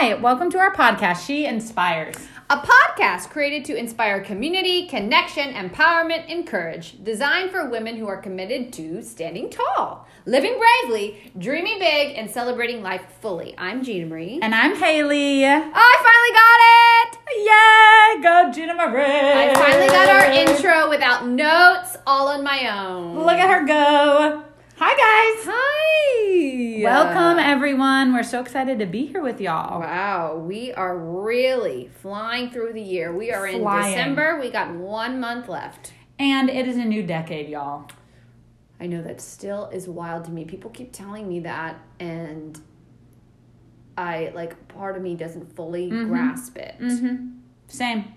Hi, welcome to our podcast, She Inspires. A podcast created to inspire community, connection, empowerment, and courage. Designed for women who are committed to standing tall, living bravely, dreaming big, and celebrating life fully. I'm Gina Marie. And I'm Haley. I finally got it! Yay! Go, Gina Marie! I finally got our intro without notes, all on my own. Look at her go. Hi, guys. Hi! Welcome, everyone. We're so excited to be here with y'all. Wow, we are really flying through the year. We are in Flying. December. We got one month left. And it is a new decade, y'all. I know that still is wild to me. People keep telling me that, and I like part of me doesn't fully grasp it. Mm-hmm. Same.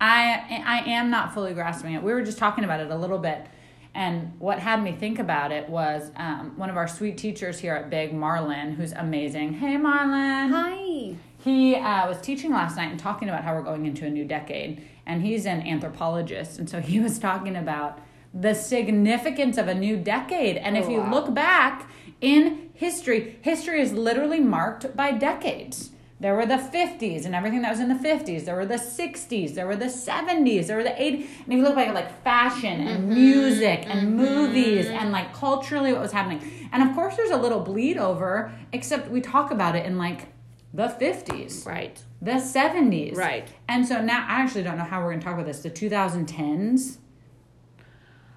I I am not fully grasping it. We were just talking about it a little bit, and what had me think about it was um, one of our sweet teachers here at Big, Marlin, who's amazing. Hey, Marlin. Hi. He uh, was teaching last night and talking about how we're going into a new decade, and he's an anthropologist, and so he was talking about the significance of a new decade. And if Oh, you wow. look back in history, history is literally marked by decades. There were the 50s and everything that was in the 50s. There were the 60s. There were the 70s. There were the 80s. And if you look back at like fashion and Mm-hmm. music and movies and like culturally what was happening. And of course, there's a little bleed over, except we talk about it in like the 50s Right. the 70s. Right. And so now I actually don't know how we're going to talk about this. The 2010s.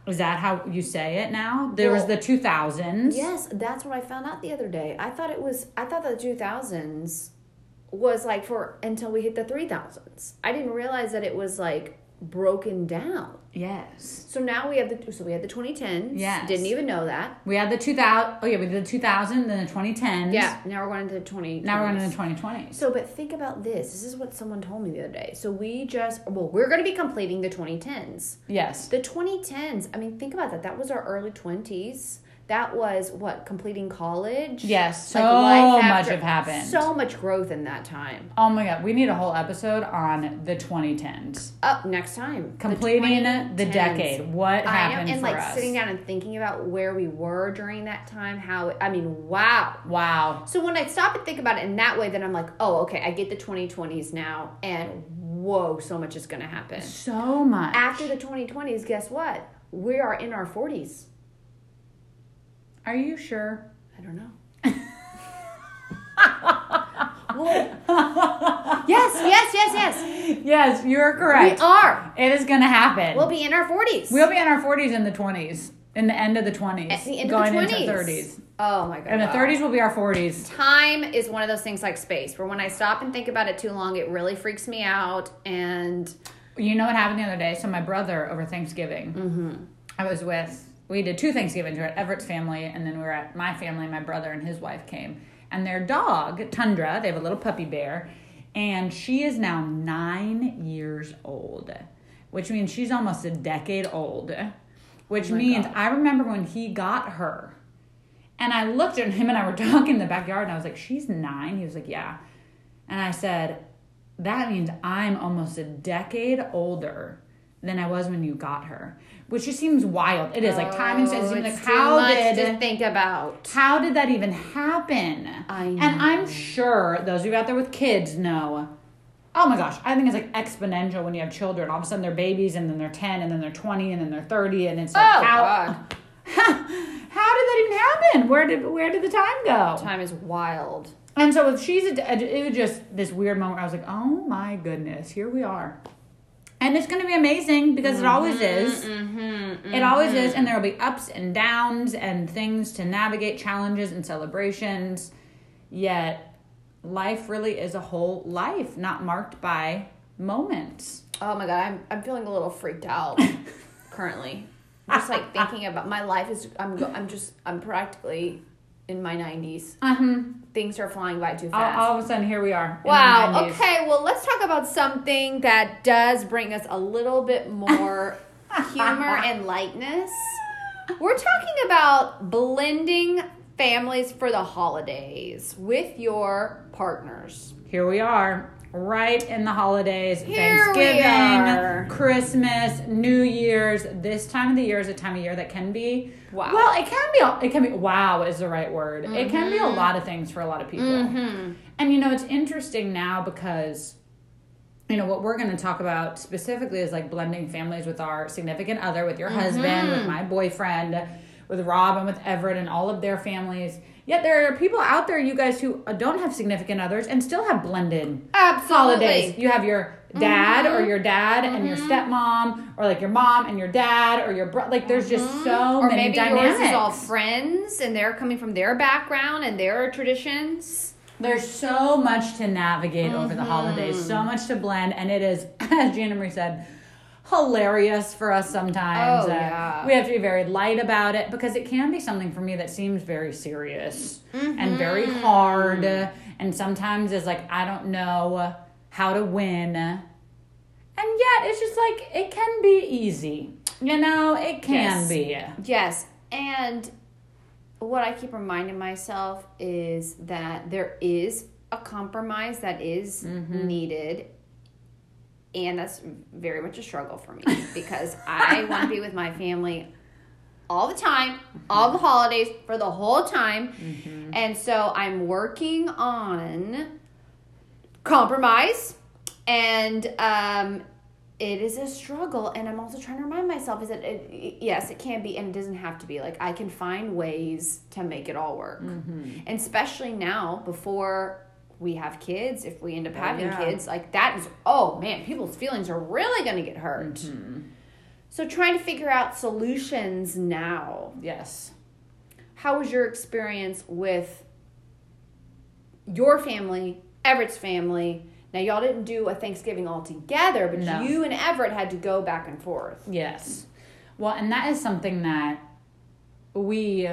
Is that how you say it now? There was the 2000s. Yes, that's what I found out the other day. I thought it was. I thought the two thousands was like for until we hit the three thousands. I didn't realize that it was like broken down. Yes. So now we have the. So we had the twenty tens. Yes. Didn't even know that. We had the 2000. Oh, yeah, we did the 2000, then the 2010s. Yeah. Now we're going into the twenty. Now we're going into the 2020s. So, but think about this. This is what someone told me the other day. So we just, well, we're going to be completing the 2010s. Yes. The 2010s, I mean, think about that. That was our early 20s. That was what, completing college? Yes. So life much have happened. So much growth in that time. oh my God. We need a whole episode on the 2010s. Up next time. Completing the, 2010s. decade. What I happened know, and like us? sitting down and thinking about where we were during that time, how, I mean, wow. Wow. So when I stop and think about it in that way, then I'm like, oh, okay, I get the 2020s now, and whoa, so much is going to happen. So much. After the 2020s, guess what? We are in our 40s. Are you sure? I don't know. Yes, yes, yes, yes. Yes, you're correct. We are. It is going to happen. We'll be in our 40s. We'll be in our 40s in the 20s, in the end of the 20s, at the end going of the 20s. into 30s. Oh my god. And the wow. 30s will be our 40s. Time is one of those things like space, where when I stop and think about it too long, it really freaks me out. And You know what happened the other day? So my brother over Thanksgiving, Mm-hmm. I was with. We did two Thanksgivings. We were at Everett's family, and then we were at my family. My brother and his wife came, and their dog Tundra. They have a little puppy bear, and she is now nine years old, which means she's almost a decade old. Which oh means I remember when he got her, and I looked at him, and I were talking in the backyard, and I was like, "She's nine. He was like, "Yeah," and I said, that means I'm almost a decade older than I was when you got her, which just seems wild. It is like time and space. Oh, Like how much to did think about? how did that even happen? I And I'm sure those of you out there with kids know. Oh my gosh, I think it's like exponential when you have children. All of a sudden they're babies, and then they're ten, and then they're twenty, and then they're thirty, and it's like Oh, how God. how did that even happen? Where did where did the time go? Time is wild. And so if she's a, it was just this weird moment. Where I was like, oh my goodness, here we are, and it's going to be amazing because it always is. Mm-hmm, It always is, and there will be ups and downs and things to navigate, challenges and celebrations. Yet, life really is a whole life, not marked by moments. Oh my god, I'm I'm feeling a little freaked out currently. Just like thinking about my life is I'm I'm just I'm practically in my 90s. Uh-huh. Things are flying by too fast. all of a sudden, here we are. Wow. the 90s. Okay. Well, let's talk about something that does bring us a little bit more humor and lightness. We're talking about blending families for the holidays with your partners. Here we are. Right in the holidays Here Thanksgiving. Christmas, New Year's. This time of the year is a time of year that can be Wow. Well, it can be. It can be. Wow is the right word. It can be a Mm-hmm. lot of things for a lot of people. And you know, it's interesting now because you know what we're going to talk about specifically is like blending families with our significant other, with your husband, Mm-hmm. with my boyfriend, with Rob, and with Everett, and all of their families. Yet there are people out there, you guys, who uh, don't have significant others and still have blended Absolutely. holidays. You have your dad or mm-hmm. your dad and your mm-hmm. stepmom, or like your mom and your dad, or your bro. Like there's just mm-hmm. so or many maybe dynamics. yours is all friends and they're coming from their background and their traditions. There's so much to navigate over the holidays, so Mm-hmm. much to blend, and it is, as Gina Marie said, hilarious for us sometimes. Oh, Uh, yeah. We have to be very light about it because it can be something for me that seems very serious and very Mm-hmm. hard, and sometimes is like, I don't know how to win. And yet, it's just like, it can be easy. You know, it can Yes. be. Yes. And what I keep reminding myself is that there is a compromise that is needed. And that's very much a struggle for me because I want to be with my family all the time, all the holidays, for the whole time. And so I'm working on compromise and um it is a struggle. And i'm also trying to remind myself is that it, yes it can be and it doesn't have to be. Like i can find ways to make it all work. And especially now before we have kids if we end up having yeah. kids like that is oh man people's feelings are really going to get hurt so trying to figure out solutions now Yes. how was your experience with your family, Everett's family? Now, y'all didn't do a Thanksgiving all together, but No. you and Everett had to go back and forth. Yes. Well, and that is something that we,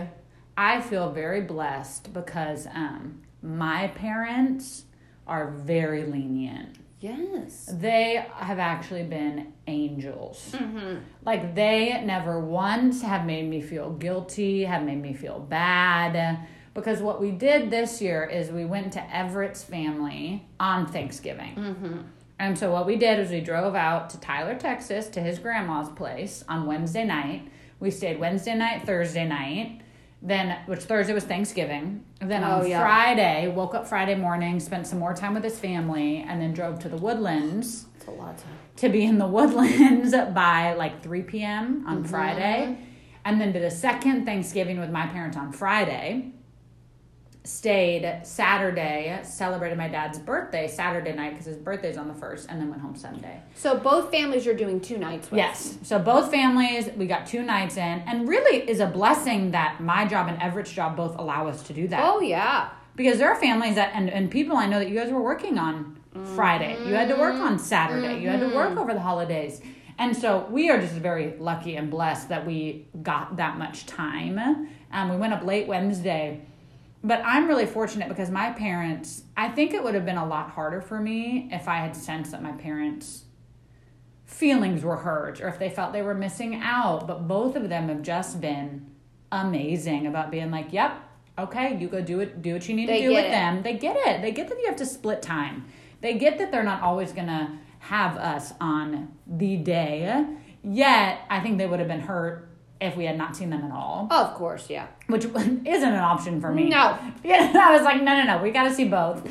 I feel very blessed because um, my parents are very lenient. Yes. They have actually been angels. Mm-hmm. Like, they never once have made me feel guilty, have made me feel bad. Because what we did this year is we went to Everett's family on Thanksgiving. Mm-hmm. And so what we did is we drove out to Tyler, Texas, to his grandma's place on Wednesday night. We stayed Wednesday night, Thursday night. Then, which Thursday was Thanksgiving. Then on Oh, yeah. Friday, woke up Friday morning, spent some more time with his family, and then drove to the Woodlands It's a lot of time. to be in the Woodlands by like 3 p.m. Mm-hmm. on Friday. And then did a second Thanksgiving with my parents on Friday. Stayed Saturday, celebrated my dad's birthday Saturday night because his birthday's on the first, and then went home Sunday. So, both families you're doing two nights with. Yes. So both families, we got two nights in, and really is a blessing that my job and Everett's job both allow us to do that. Oh, yeah. Because there are families that and, and people I know that you guys were working on Friday. You had to work on Saturday. You had to work over the holidays. And so we are just very lucky and blessed that we got that much time. Um, we went up late Wednesday. But I'm really fortunate because my parents, I think it would have been a lot harder for me if I had sensed that my parents' feelings were hurt or if they felt they were missing out. But both of them have just been amazing about being like, yep, okay, you go do it, do what you need They to do with it. them. They get it. They get that you have to split time. They get that they're not always gonna have us on the day. Yet, I think they would have been hurt if we had not seen them at all, Oh, of course, yeah. which isn't an option for me. No. Yeah, I was like, no, no, no, we got to see both.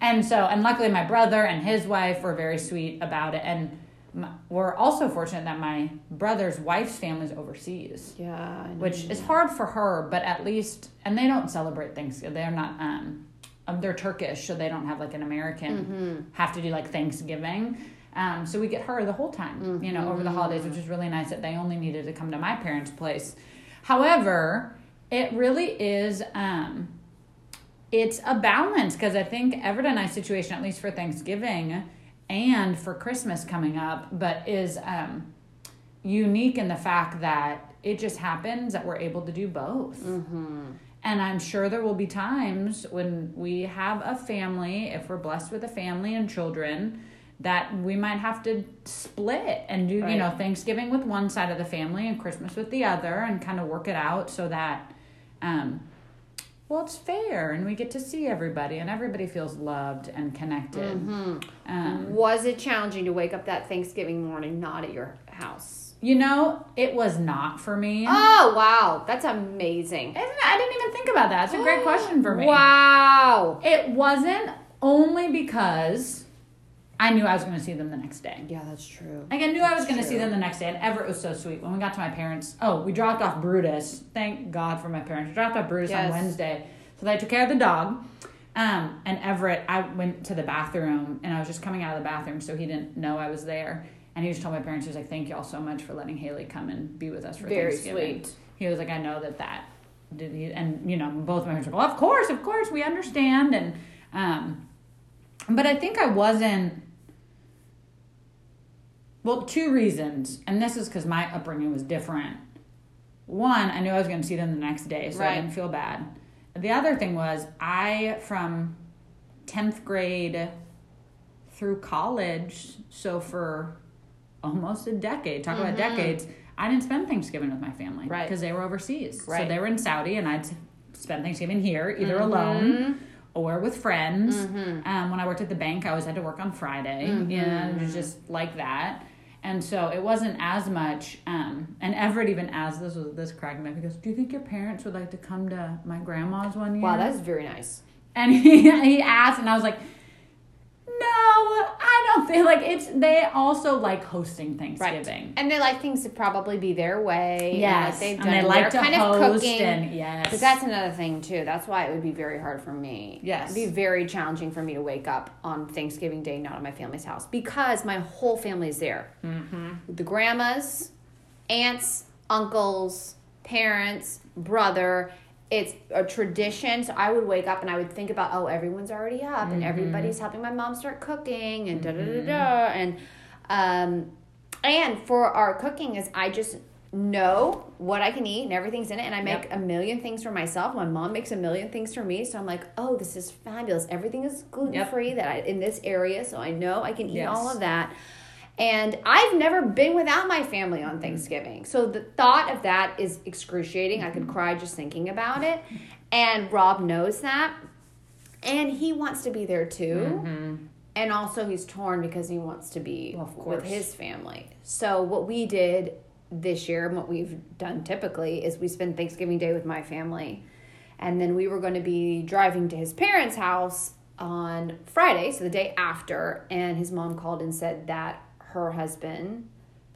And so, and luckily, my brother and his wife were very sweet about it. And my, we're also fortunate that my brother's wife's family's overseas, Yeah. Which is hard for her, but at least, and they don't celebrate Thanksgiving. They're not, um, um, they're Turkish, so they don't have like an American have to do like Thanksgiving. Um, so we get her the whole time, you know, over the holidays, which is really nice that they only needed to come to my parents' place. However, it really is um, it's a balance because I think Everett and I's situation, at least for Thanksgiving and for Christmas coming up, but is um, unique in the fact that it just happens that we're able to do both. And I'm sure there will be times when we have a family, if we're blessed with a family and children, that we might have to split and do, you know, Thanksgiving with one side of the family and Christmas with the other and kind of work it out so that um, well, it's fair, and we get to see everybody, and everybody feels loved and connected. Mm-hmm. Um, Was it challenging to wake up that Thanksgiving morning not at your house? you know, it was not for me. Oh wow, that's amazing. Isn't it? I didn't even think about that. It's a great question for me. Wow. It wasn't only because I knew I was going to see them the next day. Yeah, that's true. Like I knew I was going to see them the next day, and Everett was so sweet. When we got to my parents, oh, we dropped off Brutus. Thank God for my parents. We dropped off Brutus Yes. on Wednesday, so they took care of the dog. Um, and Everett, I went to the bathroom, and I was just coming out of the bathroom, so he didn't know I was there. And he just told my parents, he was like, "Thank y'all so much for letting Haley come and be with us for Very Thanksgiving." sweet. He was like, "I know that that did he," and you know, both my parents were like, "Well, of course, of course, we understand." And um, but I think I wasn't. Well, two reasons, and this is because my upbringing was different. One, I knew I was going to see them the next day, so I didn't feel bad. The other thing was, I from tenth grade through college, so for almost a decade, talk about decades, I didn't spend Thanksgiving with my family, Mm-hmm. Right. Because they were overseas, so they were in Saudi, and I'd spend Thanksgiving here, either Mm-hmm. alone or with friends. Um, when I worked at the bank, I always had to work on Friday. Mm-hmm. You know, just like that. And so it wasn't as much. Um, and Everett even asked this was this cracked me up. He goes, "Do you think your parents would like to come to my grandma's one year?" Wow, that's very nice. and he, he asked, and I was like, "No, I don't think like it's." They also like hosting Thanksgiving. And they like things to probably be their way. and Yes, like they've and they like to kind host of cooking. and yes, But that's another thing too. That's why it would be very hard for me. Yes. It'd be very challenging for me to wake up on Thanksgiving Day not at my family's house because my whole family is there. Mm-hmm. The grandmas, aunts, uncles, parents, brother. It's a tradition. So I would wake up and I would think about, oh, everyone's already up and everybody's helping my mom start cooking and da da da da. And um, and for our cooking is I just know what I can eat and everything's in it and I make Yep. a million things for myself. My mom makes a million things for me. So I'm like, oh, this is fabulous. Everything is gluten free that I in this area, so I know I can eat Yes. all of that. And I've never been without my family on Thanksgiving. So the thought of that is excruciating. I could mm-hmm. cry just thinking about it. And Rob knows that. And he wants to be there too. Mm-hmm. And also he's torn because he wants to be Well, with his family. So what we did this year and what we've done typically is we spend Thanksgiving Day with my family. And then we were going to be driving to his parents' house on Friday, so the day after, and his mom called and said that her husband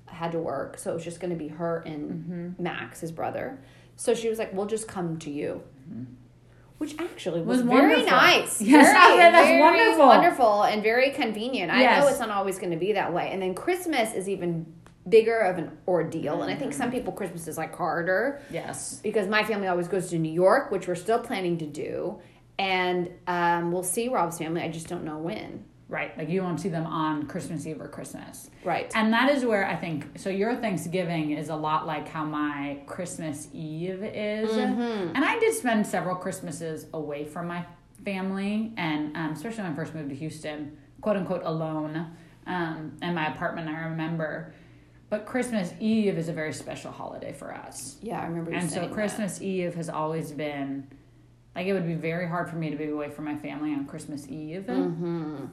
had to work, so it was just going to be her and mm-hmm. Max, his brother. So she was like, "We'll just come to you," mm-hmm. which actually was, Was very wonderful. nice. Yes, very, oh, I said that's very wonderful. wonderful, and very convenient. I know it's not always going to be that way, and then Christmas is even bigger of an ordeal, and I think some mm-hmm. people Christmas is like harder yes. because my family always goes to New York, which we're still planning to do, and um, we'll see Rob's family. I just don't know when. Right. Like you won't see them on Christmas Eve or Christmas. Right. And that is where I think so your Thanksgiving is a lot like how my Christmas Eve is. Mm-hmm. And I did spend several Christmases away from my family and um, especially when I first moved to Houston, quote unquote alone. Um, in my apartment I remember. But Christmas Eve is a very special holiday for us. Yeah, I remember. You And so saying that. Christmas Eve has always been like it would be very hard for me to be away from my family on Christmas Eve. Mm-hmm.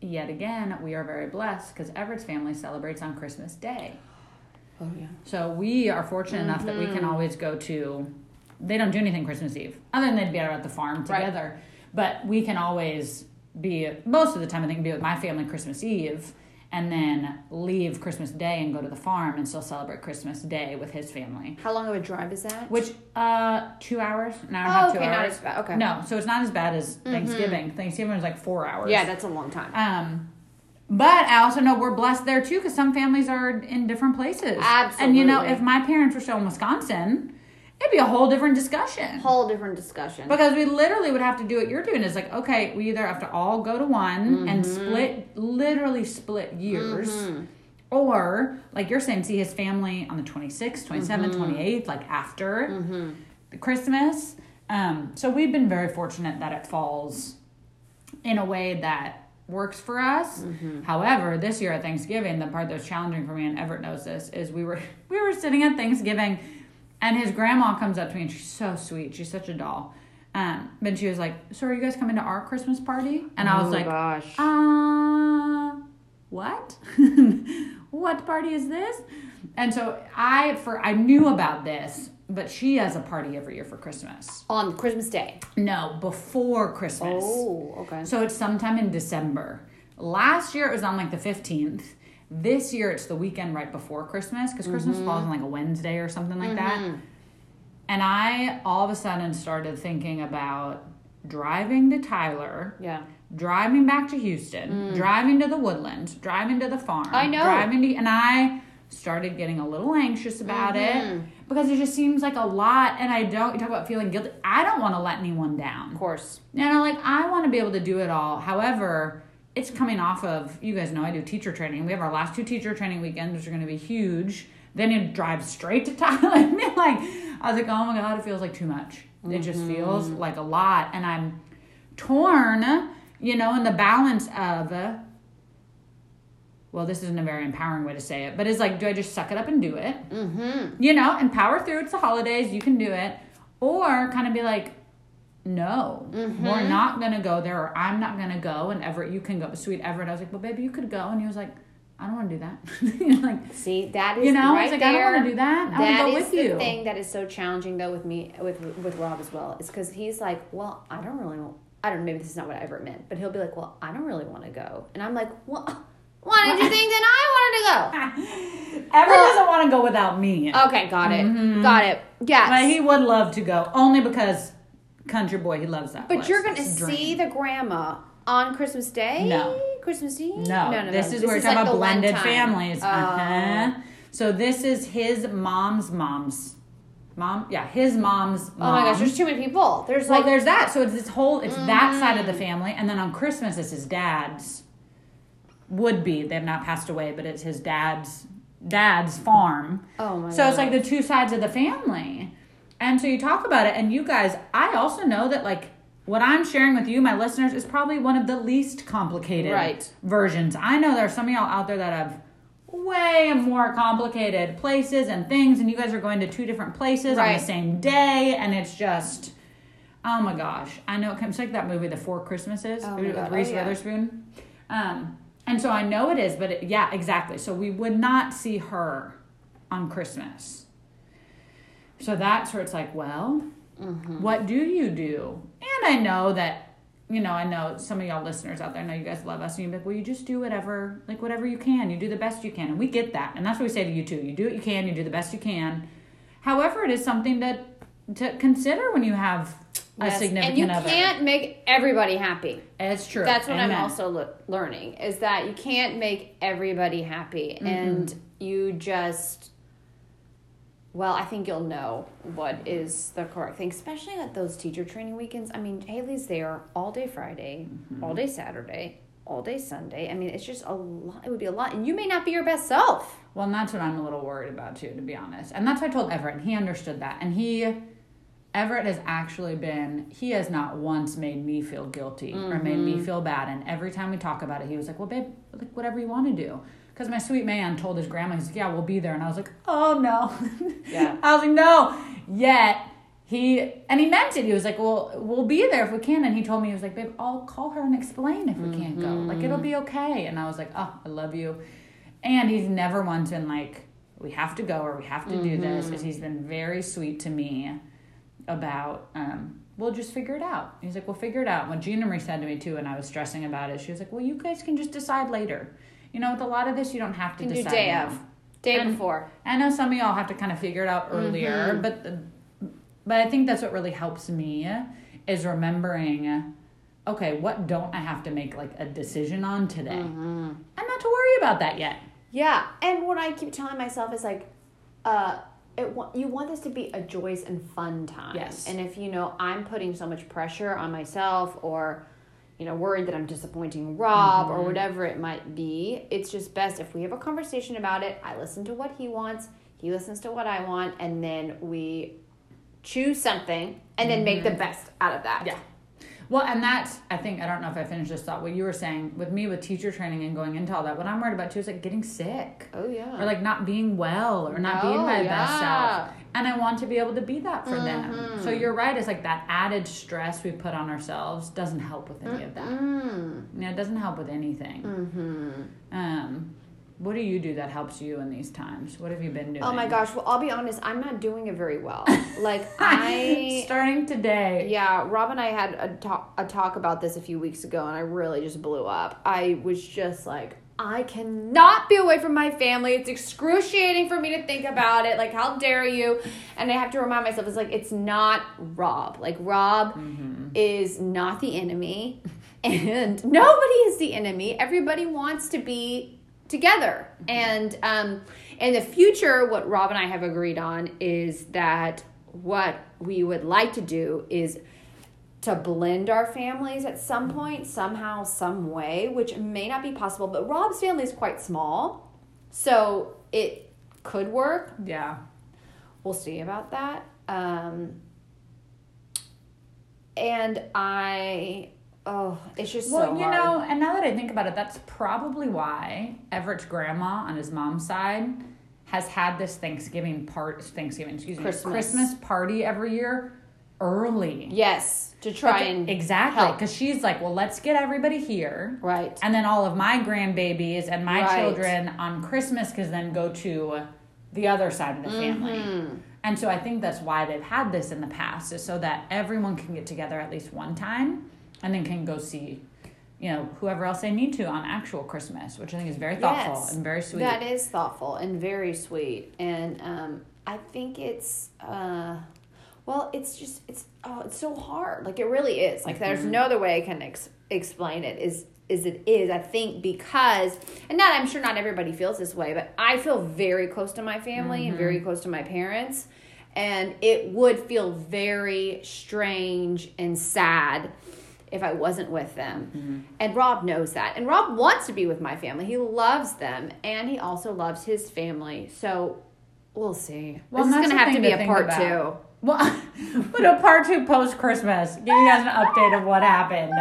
Yet again, we are very blessed because Everett's family celebrates on Christmas Day. Oh yeah. So we are fortunate enough that we can Mm-hmm. always go to. They don't do anything Christmas Eve, other than they'd be out at the farm Right. together. But we can always be most of the time. I think be with my family Christmas Eve, and then leave Christmas Day and go to the farm and still celebrate Christmas Day with his family. How long of a drive is that? Which uh, two hours, an hour and a Oh, half, two okay, not hours. as bad. Okay. No, so it's not as bad as Thanksgiving. Thanksgiving is like four hours. Yeah, that's a long time. Um, but I also know we're blessed there too because some families are in different places. Absolutely. And you know, if my parents were still in Wisconsin, it'd be a whole different discussion. Whole different discussion. Because we literally would have to do what you're doing. Is like, okay, we either have to all go to one and mm-hmm. split, literally split years, mm-hmm. or like you're saying, see his family on the 26th, 27th, 28th, like after the Christmas. Um, so we've been very fortunate that it falls in a way that works for us. However, this year at Thanksgiving, the part that was challenging for me, and Everett knows this, is we were we were sitting at Thanksgiving, and his grandma comes up to me, and she's so sweet. She's such a doll. Um, but she was like, "So are you guys coming to our Christmas party?" And I was Oh, like, gosh. "Uh, what? what party is this?" And so I for I knew about this, but she has a party every year for Christmas. On Christmas Day. No, before Christmas. Oh, okay. So it's sometime in December. Last year it was on like the 15th. This year it's the weekend right before Christmas because Christmas mm-hmm. falls on like a Wednesday or something like that. Mm-hmm. And I all of a sudden started thinking about driving to Tyler, yeah. driving back to Houston, mm. driving to the woodlands, driving to the farm. I know. Driving to, and I started getting a little anxious about it mm-hmm. because it just seems like a lot. And I don't, you talk about feeling guilty. I don't want to let anyone down. Of course. You know, like I want to be able to do it all. However, it's coming off of you guys know I do teacher training. We have our last two teacher training weekends, which are going to be huge. Then you drive straight to Thailand. like I was like, oh my god, it feels like too much. It just feels like a lot, and I'm torn. You know, in the balance of. uh, well, this isn't a very empowering way to say it, but it's like, do I just suck it up and do it? Mm-hmm. you know, and power through. It's the holidays, you can do it. Or kind of be like, no, we're mm-hmm. not gonna go there, or I'm not gonna go, and Everett, you can go. Sweet Everett, I was like, well, baby, you could go, and he was like, I don't want to do that. Like, See, that is you know, I right was like, there. I don't want to do that. I want to go is with the you. thing that is so challenging though with me with with Rob as well. Is because he's like, well, I don't really. I don't. Maybe this is not what I ever meant, but he'll be like, well, I don't really want to go, and I'm like, well, why did you think that I wanted to go? Everett Well- doesn't want to go without me. Okay, got it. Mm-hmm. Got it. Yes. But he would love to go, only because country boy, he loves that. But place. you're gonna It's a dream. see the grandma on Christmas Day. No. Christmas Eve. No, no, no. this no. is where we're like talking about blended time. families. Oh. Uh-huh. So this is his mom's mom's mom. Yeah, his mom's mom. Oh my gosh, there's too many people. There's well, like there's that. So it's this whole. It's that side Mm. of the family, and then on Christmas it's his dad's. Would be they have not passed away, but it's his dad's dad's farm. Oh my So it's like the two sides of the family. And so you talk about it, and you guys, I also know that like what I'm sharing with you, my listeners, is probably one of the least complicated Right. versions. I know there are some of y'all out there that have way more complicated places and things, and you guys are going to two different places on the same day, and it's just. Oh my gosh! I know it comes like that movie, The Four Christmases, Oh with God. Oh, Reese yeah. Witherspoon. Um, and so I know it is, but it, yeah, exactly. So we would not see her on Christmas. So that's where it's like, well, Mm-hmm. what do you do? And I know that, you know, I know some of y'all listeners out there, I know you guys love us, and you're like, well, you just do whatever, like whatever you can. You do the best you can. And we get that. And that's what we say to you too. You do what you can, you do the best you can. However, it is something that to consider when you have a Yes, significant and you other. can't make everybody happy. It's true. That's what I'm also le- learning is that you can't make everybody happy, Mm-hmm. and you just. Well, I think you'll know what is the correct thing, especially at those teacher training weekends. I mean, Haley's there all day Friday, Mm-hmm. all day Saturday, all day Sunday. I mean, it's just a lot. It would be a lot, and you may not be your best self. Well, and that's what I'm a little worried about too, to be honest. And that's what I told Everett, and he understood that. And he, Everett has actually been, he has not once made me feel guilty or made me feel bad. And every time we talk about it, he was like, well, babe, like whatever you want to do. Because my sweet man told his grandma, he's like, yeah, we'll be there. And I was like, oh no. Yeah. I was like, no. Yet he, and he meant it. He was like, well, we'll be there if we can. And he told me, he was like, babe, I'll call her and explain if we can't go. Like, it'll be okay. And I was like, oh, I love you. And he's never once been like, we have to go or we have to do this. Is He's been very sweet to me about, um, we'll just figure it out. He's like, we'll figure it out. When Gina Marie said to me too, and I was stressing about it, she was like, well, you guys can just decide later. You know, with a lot of this, you don't have to You can do decide. day now. of, day And- before. I know some of y'all have to kind of figure it out earlier, Mm-hmm. but the, but I think that's what really helps me is remembering okay, what don't I have to make like a decision on today? Mm-hmm. And not to worry about that yet. Yeah, and what I keep telling myself is like, uh, it you want this to be a joyous and fun time. Yes. And if you know I'm putting so much pressure on myself, or you know worried that I'm disappointing Rob, or mm-hmm. whatever it might be, it's just best if we have a conversation about it. I listen to what he wants, he listens to what I want, and then we choose something, and then make the mm-hmm. best out of that. Yeah. Well, and that's, I think, I don't know if I finished this thought, what you were saying with me with teacher training and going into all that, what I'm worried about too is like getting sick. Oh yeah. or like not being well or not being No, my best self. And I want to be able to be that for them. So you're right. It's like that added stress we put on ourselves doesn't help with any of that. Mm. You know, it doesn't help with anything. Mm-hmm. Um, what do you do that helps you in these times? What have you been doing? Oh my gosh. Well, I'll be honest. I'm not doing it very well. Like I. starting today. Yeah, Rob and I had a talk, a talk about this a few weeks ago, and I really just blew up. I was just like, I cannot be away from my family. It's excruciating for me to think about it. Like, how dare you? And I have to remind myself, it's like, it's not Rob. Like, Rob is not the enemy, and nobody is the enemy. Everybody wants to be together. And um, in the future, what Rob and I have agreed on is that what we would like to do is to blend our families at some point, somehow, some way, which may not be possible. But Rob's family is quite small, so it could work. Yeah. We'll see about that. Um, and I, oh, it's just Well, so you hard. know, and now that I think about it, that's probably why Everett's grandma on his mom's side has had this Thanksgiving part Thanksgiving, excuse me, Christmas. Christmas party every year early. yes, to try and exactly because she's like, well, let's get everybody here, right. and then all of my grandbabies and my Right. children on Christmas because then go to the other side of the family. Mm-hmm. And so I think that's why they've had this in the past, is so that everyone can get together at least one time and then can go see, you know, whoever else they need to on actual Christmas, which I think is very thoughtful Yes, and very sweet. That is thoughtful and very sweet, and um, I think it's uh, well, it's just it's oh, it's so hard. Like it really is. Like there's Mm-hmm. no other way I can ex- explain it. Is is it is I think because and not I'm sure not everybody feels this way, but I feel very close to my family and Mm-hmm. very close to my parents, and it would feel very strange and sad if I wasn't with them. Mm-hmm. And Rob knows that. And Rob wants to be with my family. He loves them and he also loves his family. So we'll see. Well, this is going to have to be a part about. Well, but a part two post Christmas. Give you guys an update of what happened.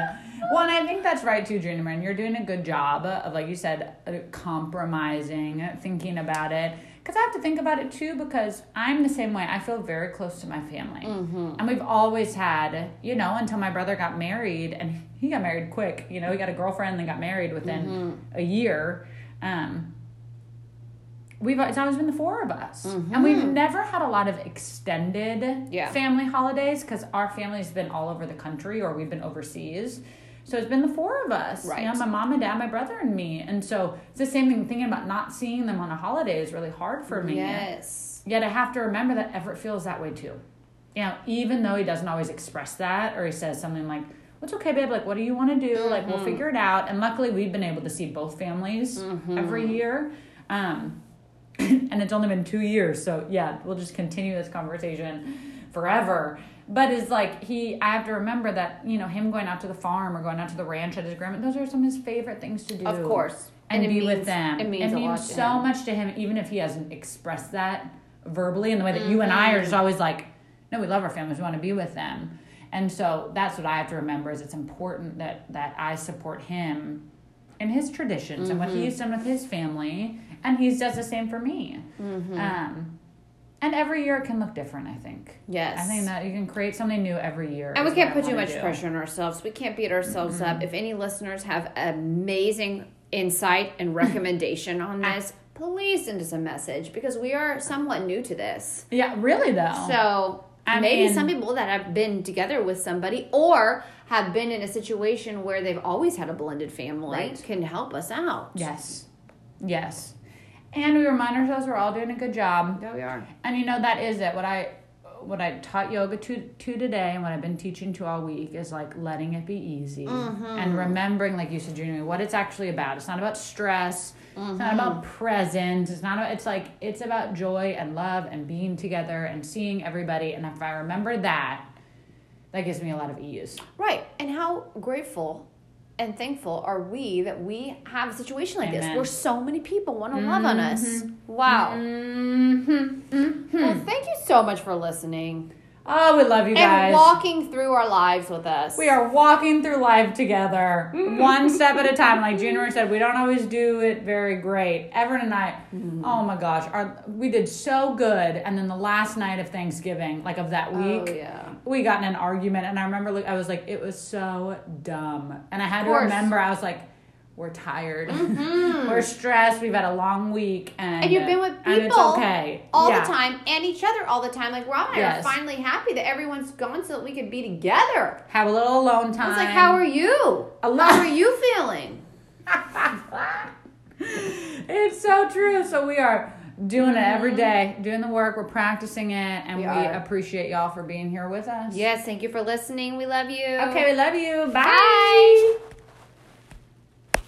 Well, and I think that's right too, Gina Marie. You're doing a good job of, like you said, uh, compromising, thinking about it. Because I have to think about it too, because I'm the same way. I feel very close to my family. And we've always had, you know, until my brother got married, and he got married quick. You know, he got a girlfriend and got married within a year. Um, we've it's always been the four of us and we've mm-hmm. never had a lot of extended Yeah. family holidays because our family's been all over the country or we've been overseas so it's been the four of us Right. you know my mom and dad my brother and me and so it's the same thing thinking about not seeing them on a holiday is really hard for me Yes. yet i have to remember that everett feels that way too you know even though he doesn't always express that or he says something like It's okay, babe. Like, what do you want to do? Like, we'll mm-hmm. figure it out. And luckily, we've been able to see both families mm-hmm. every year. Um, and it's only been two years so yeah we'll just continue this conversation forever but it's like he i have to remember that you know him going out to the farm or going out to the ranch at his grandma those are some of his favorite things to do Of course. and, And it be means- with them it means lot to so him. much to him even if he hasn't expressed that verbally in the way that you and i are just Mm-hmm. always like no we love our families we want to be with them and so that's what i have to remember is it's important that that i support him in his traditions and what Mm-hmm. he's done with his family and he does the same for me Mm-hmm. um, and every year it can look different i think Yes. i think that you can create something new every year And we can't put too much do. pressure on ourselves. We can't beat ourselves up. If any listeners have amazing insight and recommendation on this, please send us a message because we are somewhat new to this. yeah really though So I maybe mean- some people that have been together with somebody or have been in a situation where they've always had a blended family Right. can help us out. yes yes and we remind ourselves we're all doing a good job There we are. And you know that is it. What I what I taught yoga to to today and what I've been teaching to all week is like letting it be easy mm-hmm. and remembering, like you said, Gina, what it's actually about. It's not about stress. It's not about mm-hmm. presents. It's not. About, it's like it's about joy and love and being together and seeing everybody. And if I remember that, that gives me a lot of ease. Right. And how grateful and thankful are we that we have a situation like this where so many people want to love on us. Mm-hmm. Wow. Well, thank you so much for listening. Oh, we love you guys. and walking through our lives with us. We are walking through life together, one step at a time. Like Gina Marie said, we don't always do it very great. Everett and I, Mm-hmm. oh my gosh, our, we did so good. And then the last night of Thanksgiving, like of that week, Oh, yeah. We got in an argument. And I remember, like, I was like, it was so dumb. And I had to remember, I was like, we're tired, we're stressed, we've had a long week, and Mm-hmm. and you've been with people it's okay all Yeah. the time and each other all the time. Like Rob and I Yes. are finally happy that everyone's gone so that we could be together. Have a little alone time. I was like, how are you? Alone. How are you feeling? it's so true. So we are doing it every mm-hmm. day, doing the work. We're practicing it, and We we, appreciate y'all for being here with us. Yes, thank you for listening. We love you. Okay, we love you. Bye. Bye.